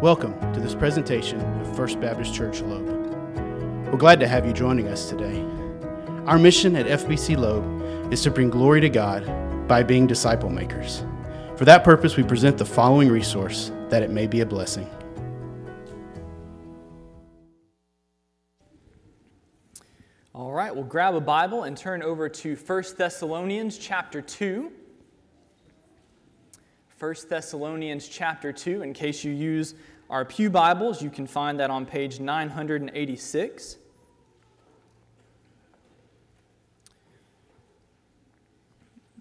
Welcome to this presentation of First Baptist Church Loeb. We're glad to have you joining us today. Our mission at FBC Loeb is to bring glory to God by being disciple makers. For that purpose, we present the following resource that it may be a blessing. All right, we'll grab a Bible and turn over to 1 Thessalonians chapter 2. 1 Thessalonians chapter 2. In case you use our Pew Bibles, you can find that on page 986.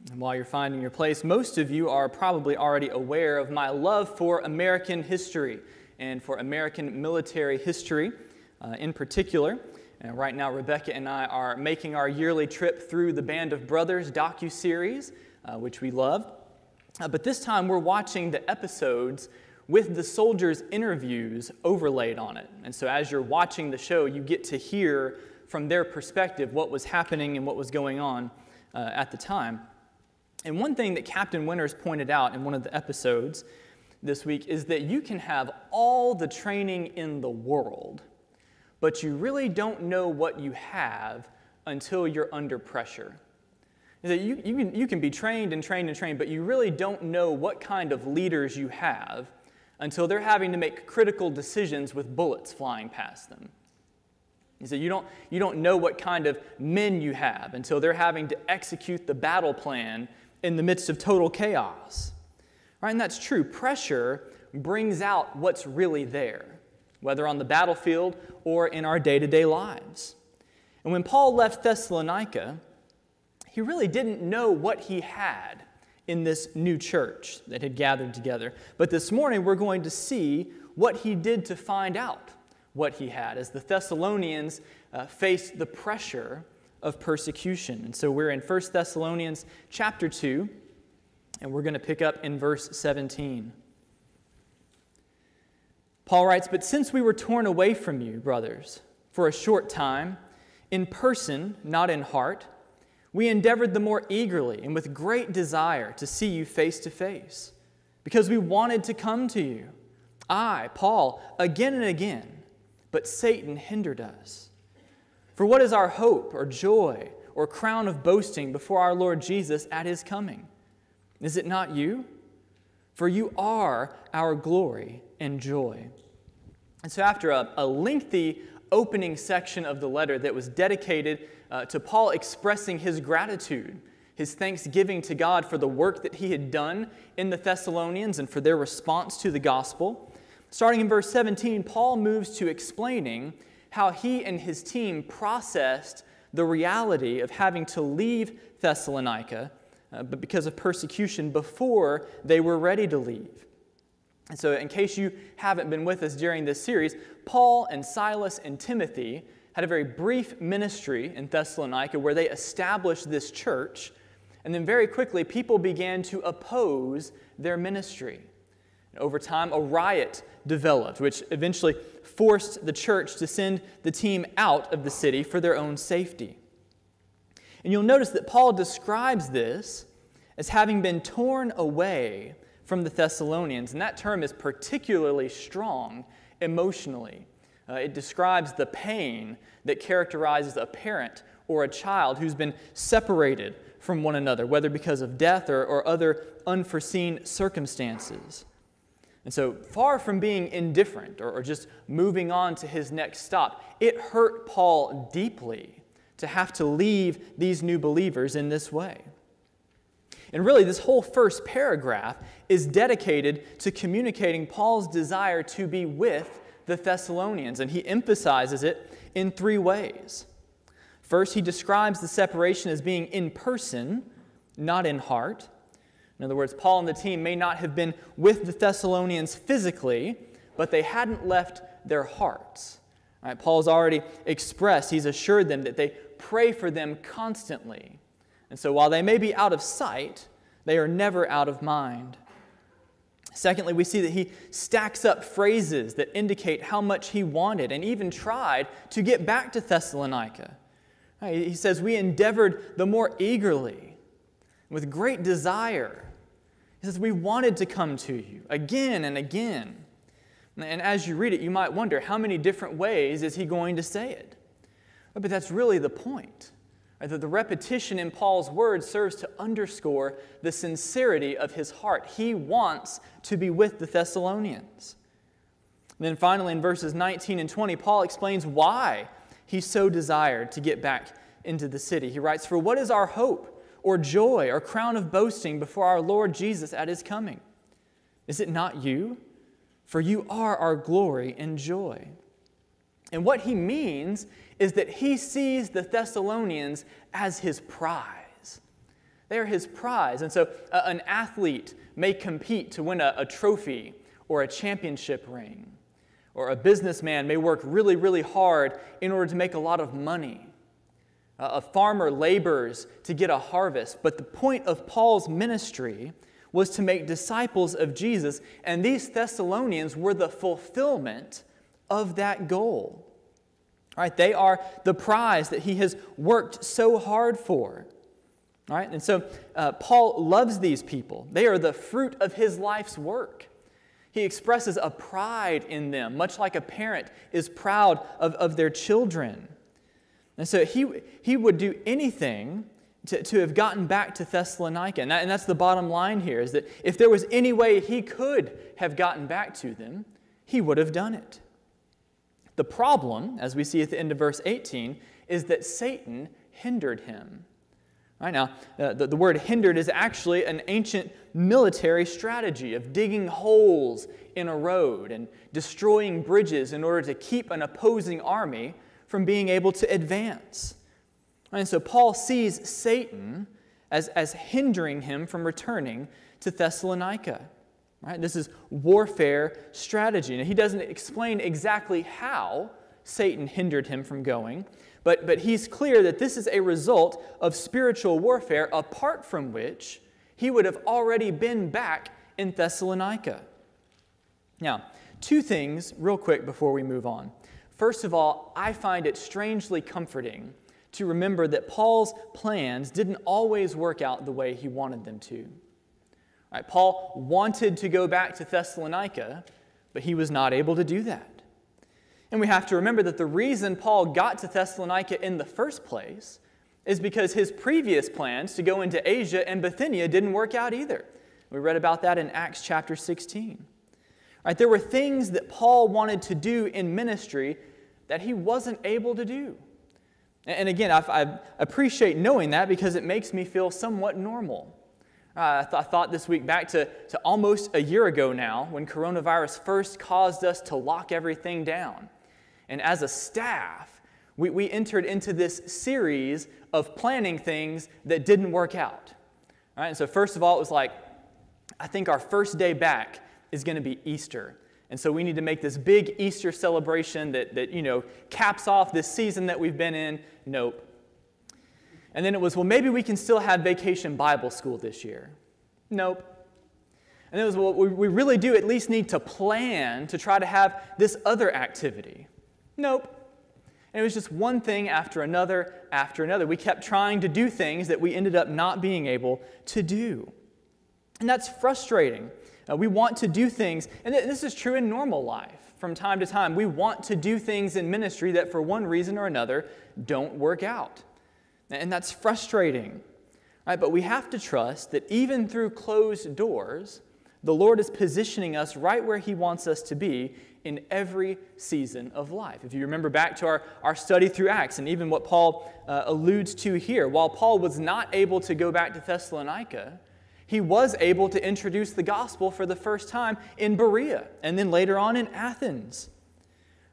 And while you're finding your place, most of you are probably already aware of my love for American history and for American military history uh, in particular. And right now, Rebecca and I are making our yearly trip through the Band of Brothers docu series, uh, which we love. Uh, but this time we're watching the episodes with the soldiers' interviews overlaid on it. And so as you're watching the show, you get to hear from their perspective what was happening and what was going on uh, at the time. And one thing that Captain Winters pointed out in one of the episodes this week is that you can have all the training in the world, but you really don't know what you have until you're under pressure is that you, you, can, you can be trained and trained and trained, but you really don't know what kind of leaders you have until they're having to make critical decisions with bullets flying past them. You don't, you don't know what kind of men you have until they're having to execute the battle plan in the midst of total chaos. Right? And that's true. Pressure brings out what's really there, whether on the battlefield or in our day to day lives. And when Paul left Thessalonica, he really didn't know what he had in this new church that had gathered together. But this morning, we're going to see what he did to find out what he had as the Thessalonians uh, faced the pressure of persecution. And so we're in 1 Thessalonians chapter 2, and we're going to pick up in verse 17. Paul writes, But since we were torn away from you, brothers, for a short time, in person, not in heart, we endeavored the more eagerly and with great desire to see you face to face, because we wanted to come to you. I, Paul, again and again, but Satan hindered us. For what is our hope or joy or crown of boasting before our Lord Jesus at his coming? Is it not you? For you are our glory and joy. And so, after a, a lengthy opening section of the letter that was dedicated uh, to Paul expressing his gratitude, his thanksgiving to God for the work that he had done in the Thessalonians and for their response to the gospel. Starting in verse 17, Paul moves to explaining how he and his team processed the reality of having to leave Thessalonica, uh, but because of persecution before they were ready to leave. And so, in case you haven't been with us during this series, Paul and Silas and Timothy had a very brief ministry in Thessalonica where they established this church. And then, very quickly, people began to oppose their ministry. Over time, a riot developed, which eventually forced the church to send the team out of the city for their own safety. And you'll notice that Paul describes this as having been torn away from the Thessalonians, and that term is particularly strong emotionally. Uh, it describes the pain that characterizes a parent or a child who's been separated from one another, whether because of death or, or other unforeseen circumstances. And so, far from being indifferent or, or just moving on to his next stop, it hurt Paul deeply to have to leave these new believers in this way. And really, this whole first paragraph is dedicated to communicating Paul's desire to be with the Thessalonians, and he emphasizes it in three ways. First, he describes the separation as being in person, not in heart. In other words, Paul and the team may not have been with the Thessalonians physically, but they hadn't left their hearts. Paul's already expressed, he's assured them that they pray for them constantly. And so while they may be out of sight, they are never out of mind. Secondly, we see that he stacks up phrases that indicate how much he wanted and even tried to get back to Thessalonica. He says, We endeavored the more eagerly, with great desire. He says, We wanted to come to you again and again. And as you read it, you might wonder how many different ways is he going to say it? But that's really the point. That the repetition in Paul's words serves to underscore the sincerity of his heart. He wants to be with the Thessalonians. And then finally, in verses 19 and 20, Paul explains why he so desired to get back into the city. He writes, For what is our hope, or joy, or crown of boasting before our Lord Jesus at his coming? Is it not you? For you are our glory and joy. And what he means is that he sees the Thessalonians as his prize. They are his prize. And so uh, an athlete may compete to win a, a trophy or a championship ring or a businessman may work really, really hard in order to make a lot of money. a farmer labors to get a harvest. But the point of Paul's ministry was to make disciples of Jesus, and these Thessalonians were the fulfillment of that goal. Right? They are the prize that he has worked so hard for. Right? And so uh, Paul loves these people. They are the fruit of his life's work. He expresses a pride in them, much like a parent is proud of, of their children. And so he, he would do anything to, to have gotten back to Thessalonica. And, that, and that's the bottom line here is that if there was any way he could have gotten back to them, he would have done it. The problem, as we see at the end of verse 18, is that Satan hindered him. Right now, uh, the, the word hindered is actually an ancient military strategy of digging holes in a road and destroying bridges in order to keep an opposing army from being able to advance. And so Paul sees Satan as, as hindering him from returning to Thessalonica. Right? This is warfare strategy. And he doesn't explain exactly how Satan hindered him from going, but, but he's clear that this is a result of spiritual warfare apart from which he would have already been back in Thessalonica. Now, two things, real quick, before we move on. First of all, I find it strangely comforting to remember that Paul's plans didn't always work out the way he wanted them to. Right, Paul wanted to go back to Thessalonica, but he was not able to do that. And we have to remember that the reason Paul got to Thessalonica in the first place is because his previous plans to go into Asia and Bithynia didn't work out either. We read about that in Acts chapter 16. Right, there were things that Paul wanted to do in ministry that he wasn't able to do. And again, I, I appreciate knowing that because it makes me feel somewhat normal. Uh, I, th- I, thought this week back to, to almost a year ago now when coronavirus first caused us to lock everything down. And as a staff, we, we entered into this series of planning things that didn't work out. All right, and so, first of all, it was like, I think our first day back is going to be Easter. And so we need to make this big Easter celebration that, that, you know, caps off this season that we've been in. Nope. And then it was, well, maybe we can still have vacation Bible school this year. Nope. And it was, well, we really do at least need to plan to try to have this other activity. Nope. And it was just one thing after another after another. We kept trying to do things that we ended up not being able to do. And that's frustrating. Uh, we want to do things, and this is true in normal life from time to time. We want to do things in ministry that, for one reason or another, don't work out. And that's frustrating. Right? But we have to trust that even through closed doors, the Lord is positioning us right where He wants us to be in every season of life. If you remember back to our, our study through Acts and even what Paul uh, alludes to here, while Paul was not able to go back to Thessalonica, he was able to introduce the gospel for the first time in Berea and then later on in Athens.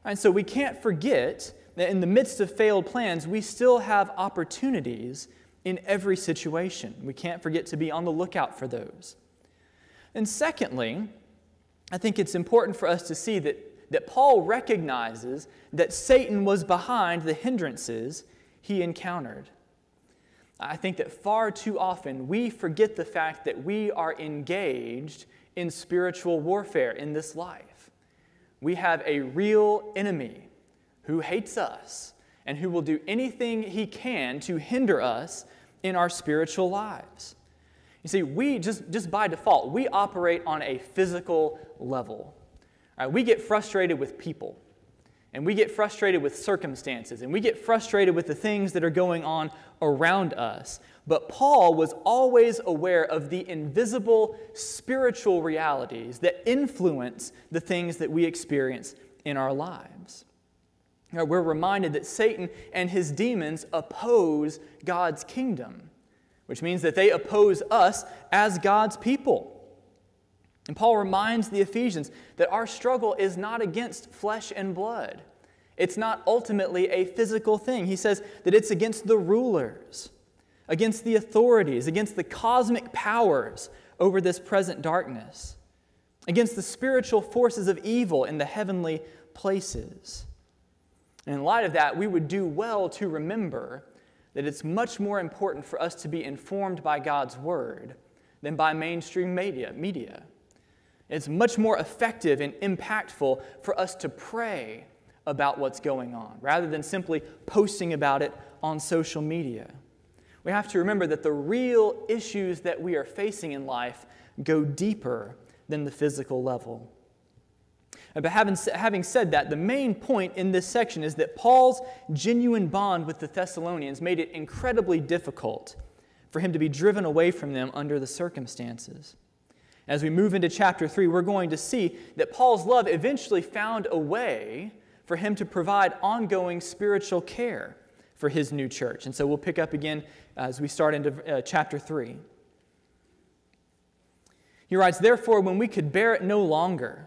And so we can't forget that in the midst of failed plans, we still have opportunities in every situation. We can't forget to be on the lookout for those. And secondly, I think it's important for us to see that, that Paul recognizes that Satan was behind the hindrances he encountered. I think that far too often we forget the fact that we are engaged in spiritual warfare in this life. We have a real enemy who hates us and who will do anything he can to hinder us in our spiritual lives. You see, we just, just by default, we operate on a physical level. Right, we get frustrated with people, and we get frustrated with circumstances, and we get frustrated with the things that are going on around us. But Paul was always aware of the invisible spiritual realities that influence the things that we experience in our lives. Uh, we're reminded that Satan and his demons oppose God's kingdom, which means that they oppose us as God's people. And Paul reminds the Ephesians that our struggle is not against flesh and blood. It's not ultimately a physical thing. He says that it's against the rulers, against the authorities, against the cosmic powers over this present darkness, against the spiritual forces of evil in the heavenly places. And in light of that, we would do well to remember that it's much more important for us to be informed by God's Word than by mainstream media. media. It's much more effective and impactful for us to pray about what's going on rather than simply posting about it on social media. We have to remember that the real issues that we are facing in life go deeper than the physical level. But having, having said that, the main point in this section is that Paul's genuine bond with the Thessalonians made it incredibly difficult for him to be driven away from them under the circumstances. As we move into chapter 3, we're going to see that Paul's love eventually found a way for him to provide ongoing spiritual care for his new church. And so we'll pick up again as we start into uh, chapter 3. He writes, Therefore, when we could bear it no longer,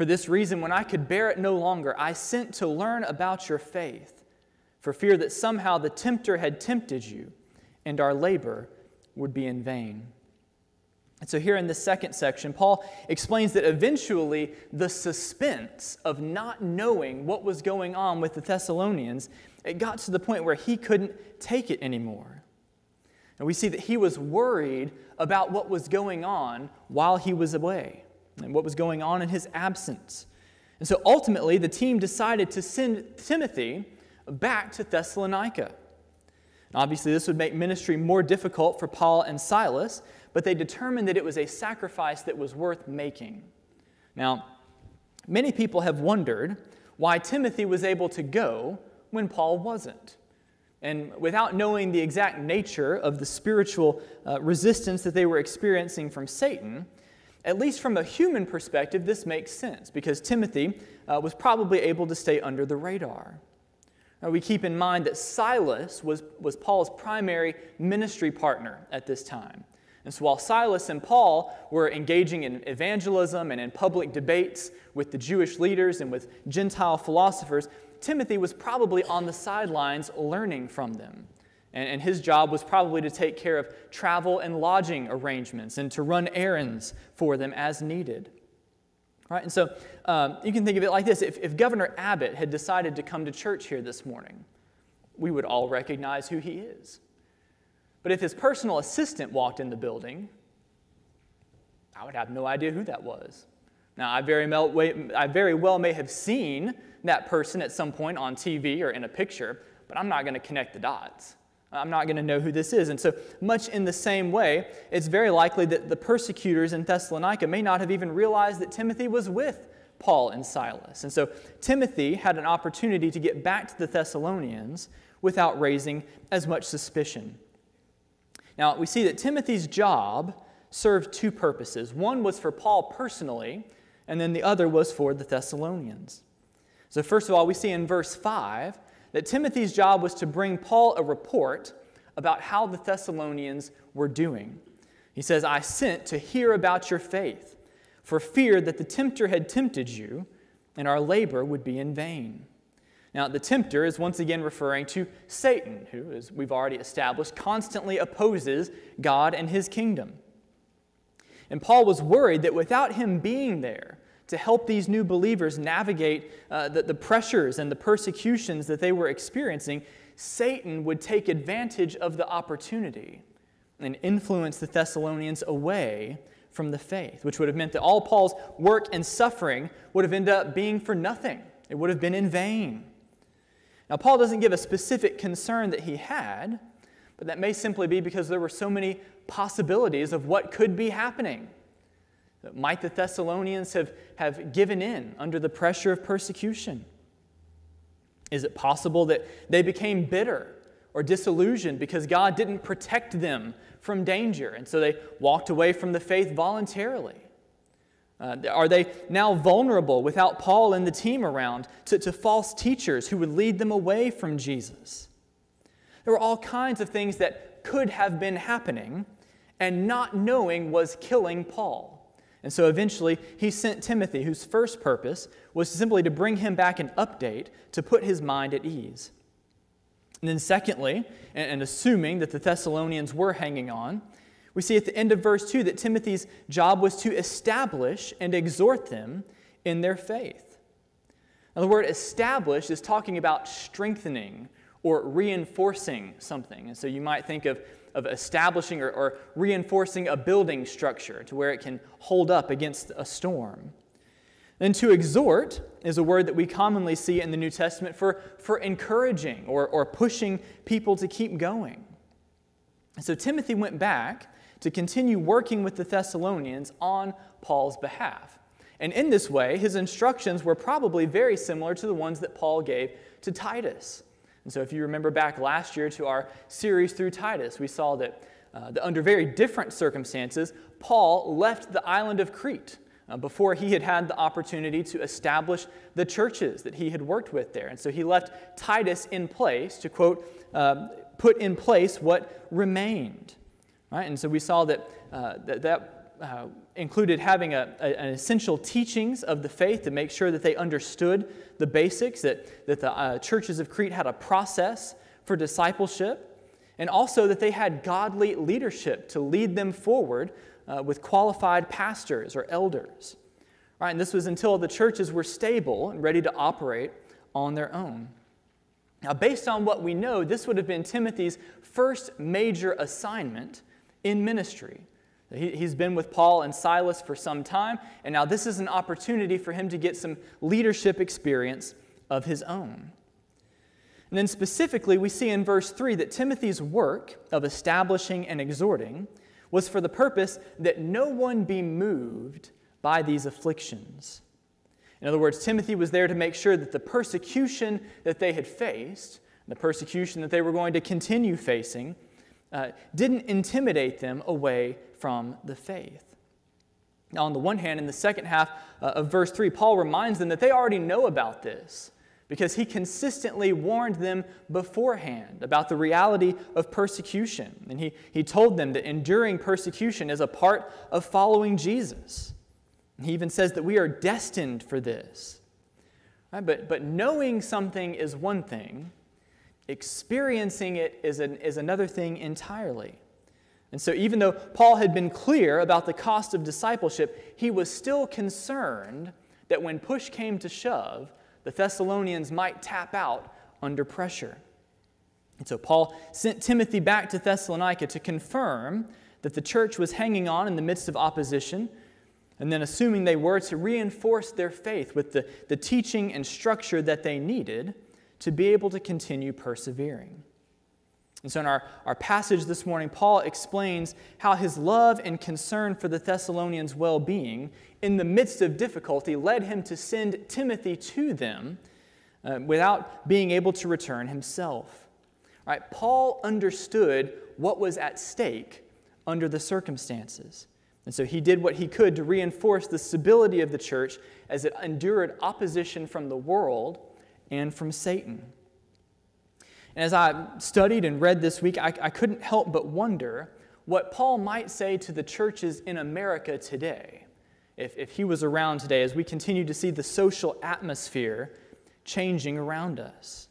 For this reason, when I could bear it no longer, I sent to learn about your faith, for fear that somehow the tempter had tempted you, and our labor would be in vain. And so, here in the second section, Paul explains that eventually the suspense of not knowing what was going on with the Thessalonians, it got to the point where he couldn't take it anymore. And we see that he was worried about what was going on while he was away and what was going on in his absence. And so ultimately, the team decided to send Timothy back to Thessalonica. Obviously, this would make ministry more difficult for Paul and Silas but they determined that it was a sacrifice that was worth making. Now, many people have wondered why Timothy was able to go when Paul wasn't. And without knowing the exact nature of the spiritual uh, resistance that they were experiencing from Satan, at least from a human perspective, this makes sense because Timothy uh, was probably able to stay under the radar. Now, we keep in mind that Silas was, was Paul's primary ministry partner at this time. And so while Silas and Paul were engaging in evangelism and in public debates with the Jewish leaders and with Gentile philosophers, Timothy was probably on the sidelines learning from them. And, and his job was probably to take care of travel and lodging arrangements and to run errands for them as needed. Right? And so um, you can think of it like this if, if Governor Abbott had decided to come to church here this morning, we would all recognize who he is. But if his personal assistant walked in the building, I would have no idea who that was. Now, I very, I very well may have seen that person at some point on TV or in a picture, but I'm not going to connect the dots. I'm not going to know who this is. And so, much in the same way, it's very likely that the persecutors in Thessalonica may not have even realized that Timothy was with Paul and Silas. And so, Timothy had an opportunity to get back to the Thessalonians without raising as much suspicion. Now, we see that Timothy's job served two purposes. One was for Paul personally, and then the other was for the Thessalonians. So, first of all, we see in verse 5 that Timothy's job was to bring Paul a report about how the Thessalonians were doing. He says, I sent to hear about your faith, for fear that the tempter had tempted you, and our labor would be in vain. Now, the tempter is once again referring to Satan, who, as we've already established, constantly opposes God and his kingdom. And Paul was worried that without him being there to help these new believers navigate uh, the, the pressures and the persecutions that they were experiencing, Satan would take advantage of the opportunity and influence the Thessalonians away from the faith, which would have meant that all Paul's work and suffering would have ended up being for nothing. It would have been in vain. Now, Paul doesn't give a specific concern that he had, but that may simply be because there were so many possibilities of what could be happening. Might the Thessalonians have, have given in under the pressure of persecution? Is it possible that they became bitter or disillusioned because God didn't protect them from danger, and so they walked away from the faith voluntarily? Uh, are they now vulnerable without Paul and the team around to, to false teachers who would lead them away from Jesus? There were all kinds of things that could have been happening, and not knowing was killing Paul. And so eventually he sent Timothy, whose first purpose was simply to bring him back an update to put his mind at ease. And then, secondly, and assuming that the Thessalonians were hanging on, we see at the end of verse 2 that Timothy's job was to establish and exhort them in their faith. Now, the word establish is talking about strengthening or reinforcing something. And so you might think of, of establishing or, or reinforcing a building structure to where it can hold up against a storm. Then to exhort is a word that we commonly see in the New Testament for, for encouraging or, or pushing people to keep going. So Timothy went back to continue working with the Thessalonians on Paul's behalf. And in this way, his instructions were probably very similar to the ones that Paul gave to Titus. And so, if you remember back last year to our series through Titus, we saw that, uh, that under very different circumstances, Paul left the island of Crete uh, before he had had the opportunity to establish the churches that he had worked with there. And so, he left Titus in place to, quote, uh, put in place what remained. Right? And so we saw that uh, that, that uh, included having a, a, an essential teachings of the faith to make sure that they understood the basics, that, that the uh, churches of Crete had a process for discipleship, and also that they had godly leadership to lead them forward uh, with qualified pastors or elders. Right? And this was until the churches were stable and ready to operate on their own. Now, based on what we know, this would have been Timothy's first major assignment in ministry. He, has been with Paul and Silas for some time, and now this is an opportunity for him to get some leadership experience of his own. And then specifically, we see in verse 3 that Timothy's work of establishing and exhorting was for the purpose that no one be moved by these afflictions. In other words, Timothy was there to make sure that the persecution that they had faced, the persecution that they were going to continue facing, uh, didn't intimidate them away from the faith. Now, on the one hand, in the second half uh, of verse 3, Paul reminds them that they already know about this because he consistently warned them beforehand about the reality of persecution. And he, he told them that enduring persecution is a part of following Jesus. And he even says that we are destined for this. Right? But, but knowing something is one thing, experiencing it is, an, is another thing entirely. And so, even though Paul had been clear about the cost of discipleship, he was still concerned that when push came to shove, the Thessalonians might tap out under pressure. And so, Paul sent Timothy back to Thessalonica to confirm that the church was hanging on in the midst of opposition, and then, assuming they were, to reinforce their faith with the, the teaching and structure that they needed to be able to continue persevering. And so, in our, our passage this morning, Paul explains how his love and concern for the Thessalonians' well being in the midst of difficulty led him to send Timothy to them uh, without being able to return himself. Right? Paul understood what was at stake under the circumstances. And so he did what he could to reinforce the stability of the church as it endured opposition from the world and from Satan. And as I studied and read this week, I, I couldn't help but wonder what Paul might say to the churches in America today if, if he was around today as we continue to see the social atmosphere changing around us.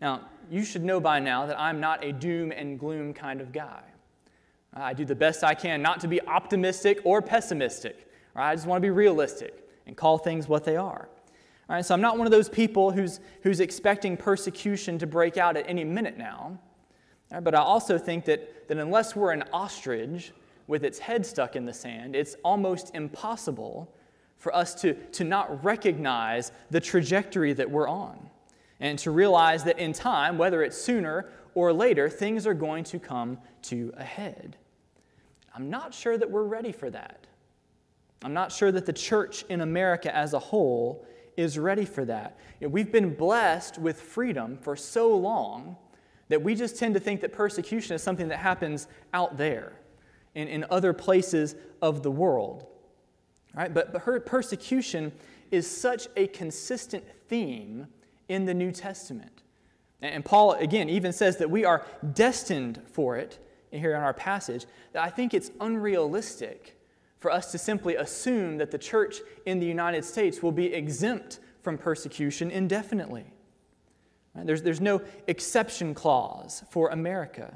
Now, you should know by now that I'm not a doom and gloom kind of guy. I do the best I can not to be optimistic or pessimistic. Right? I just want to be realistic and call things what they are. All right, so I'm not one of those people who's, who's expecting persecution to break out at any minute now. But I also think that, that unless we're an ostrich with its head stuck in the sand, it's almost impossible for us to, to not recognize the trajectory that we're on and to realize that in time, whether it's sooner or later, things are going to come to a head. I'm not sure that we're ready for that. I'm not sure that the church in America as a whole is ready for that. We've been blessed with freedom for so long that we just tend to think that persecution is something that happens out there in, in other places of the world. Right? But, but her persecution is such a consistent theme in the New Testament. And Paul, again, even says that we are destined for it here in our passage, that I think it's unrealistic for us to simply assume that the church in the United States will be exempt from persecution indefinitely. There's, there's no exception clause for America.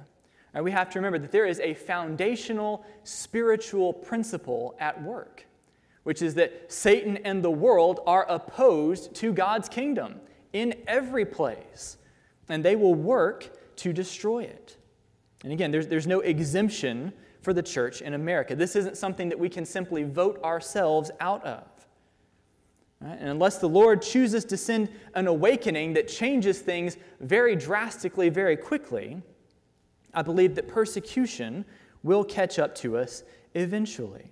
We have to remember that there is a foundational spiritual principle at work, which is that Satan and the world are opposed to God's kingdom in every place, and they will work to destroy it. And again, there's, there's no exemption for the church in America. This isn't something that we can simply vote ourselves out of. Right? And unless the Lord chooses to send an awakening that changes things very drastically, very quickly, I believe that persecution will catch up to us eventually.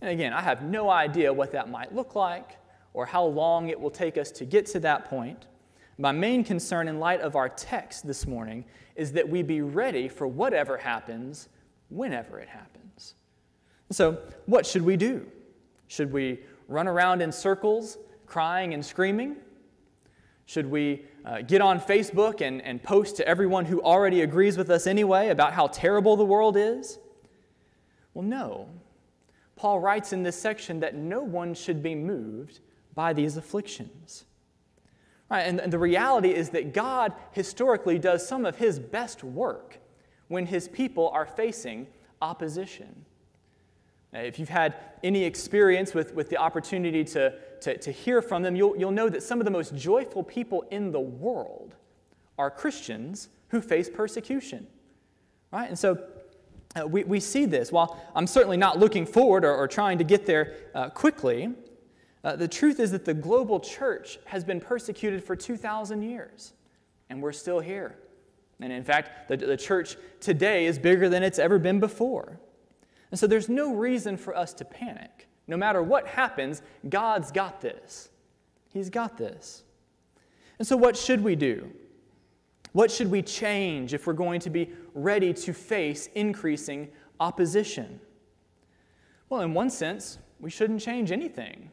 And again, I have no idea what that might look like or how long it will take us to get to that point. My main concern in light of our text this morning is that we be ready for whatever happens whenever it happens. So, what should we do? Should we run around in circles crying and screaming? Should we uh, get on Facebook and, and post to everyone who already agrees with us anyway about how terrible the world is? Well, no. Paul writes in this section that no one should be moved by these afflictions. Right, and, and the reality is that God historically does some of his best work when his people are facing opposition. Now, if you've had any experience with, with the opportunity to, to, to hear from them, you'll, you'll know that some of the most joyful people in the world are Christians who face persecution. Right? And so uh, we, we see this. While I'm certainly not looking forward or, or trying to get there uh, quickly, uh, the truth is that the global church has been persecuted for 2,000 years, and we're still here. And in fact, the, the church today is bigger than it's ever been before. And so there's no reason for us to panic. No matter what happens, God's got this. He's got this. And so, what should we do? What should we change if we're going to be ready to face increasing opposition? Well, in one sense, we shouldn't change anything.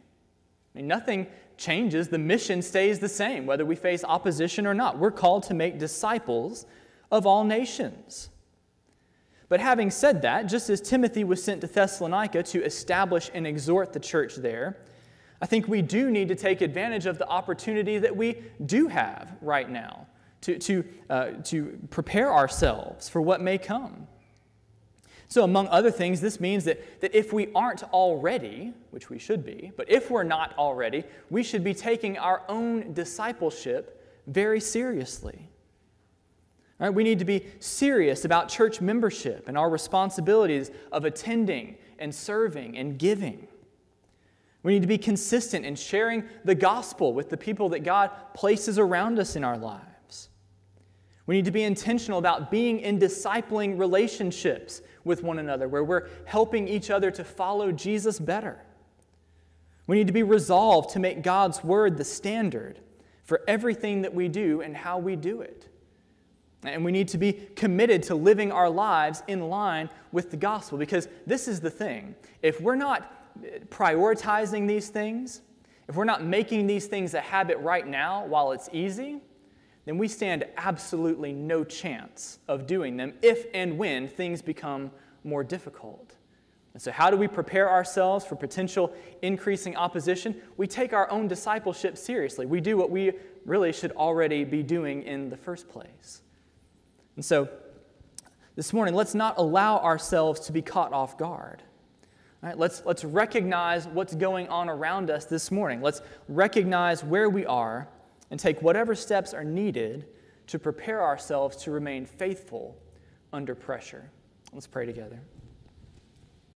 I mean, nothing changes. The mission stays the same, whether we face opposition or not. We're called to make disciples of all nations. But having said that, just as Timothy was sent to Thessalonica to establish and exhort the church there, I think we do need to take advantage of the opportunity that we do have right now to, to, uh, to prepare ourselves for what may come. So, among other things, this means that, that if we aren't already, which we should be, but if we're not already, we should be taking our own discipleship very seriously. Right? We need to be serious about church membership and our responsibilities of attending and serving and giving. We need to be consistent in sharing the gospel with the people that God places around us in our lives. We need to be intentional about being in discipling relationships with one another, where we're helping each other to follow Jesus better. We need to be resolved to make God's word the standard for everything that we do and how we do it. And we need to be committed to living our lives in line with the gospel because this is the thing. If we're not prioritizing these things, if we're not making these things a habit right now while it's easy, then we stand absolutely no chance of doing them if and when things become more difficult. And so, how do we prepare ourselves for potential increasing opposition? We take our own discipleship seriously. We do what we really should already be doing in the first place. And so, this morning, let's not allow ourselves to be caught off guard. All right, let's, let's recognize what's going on around us this morning. Let's recognize where we are and take whatever steps are needed to prepare ourselves to remain faithful under pressure. Let's pray together.